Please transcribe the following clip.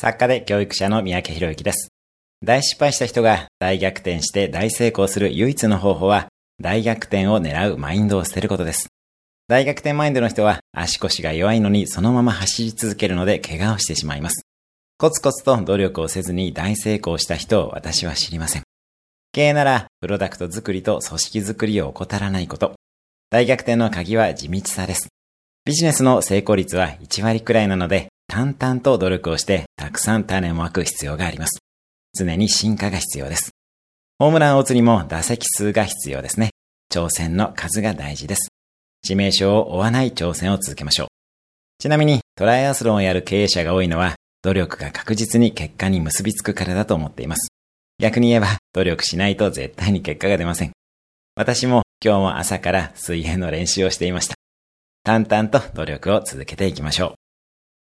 作家で教育者の三宅博之です。大失敗した人が大逆転して大成功する唯一の方法は、大逆転を狙うマインドを捨てることです。大逆転マインドの人は足腰が弱いのにそのまま走り続けるので怪我をしてしまいます。コツコツと努力をせずに大成功した人を私は知りません。経営なら、プロダクト作りと組織作りを怠らないこと。大逆転の鍵は地道さです。ビジネスの成功率は1割くらいなので、淡々と努力をしてたくさん種をまく必要があります。常に進化が必要です。ホームランを打つにも打席数が必要ですね。挑戦の数が大事です。致命傷を負わない挑戦を続けましょう。ちなみにトライアスロンをやる経営者が多いのは努力が確実に結果に結びつくからだと思っています。逆に言えば努力しないと絶対に結果が出ません。私も今日も朝から水泳の練習をしていました。淡々と努力を続けていきましょう。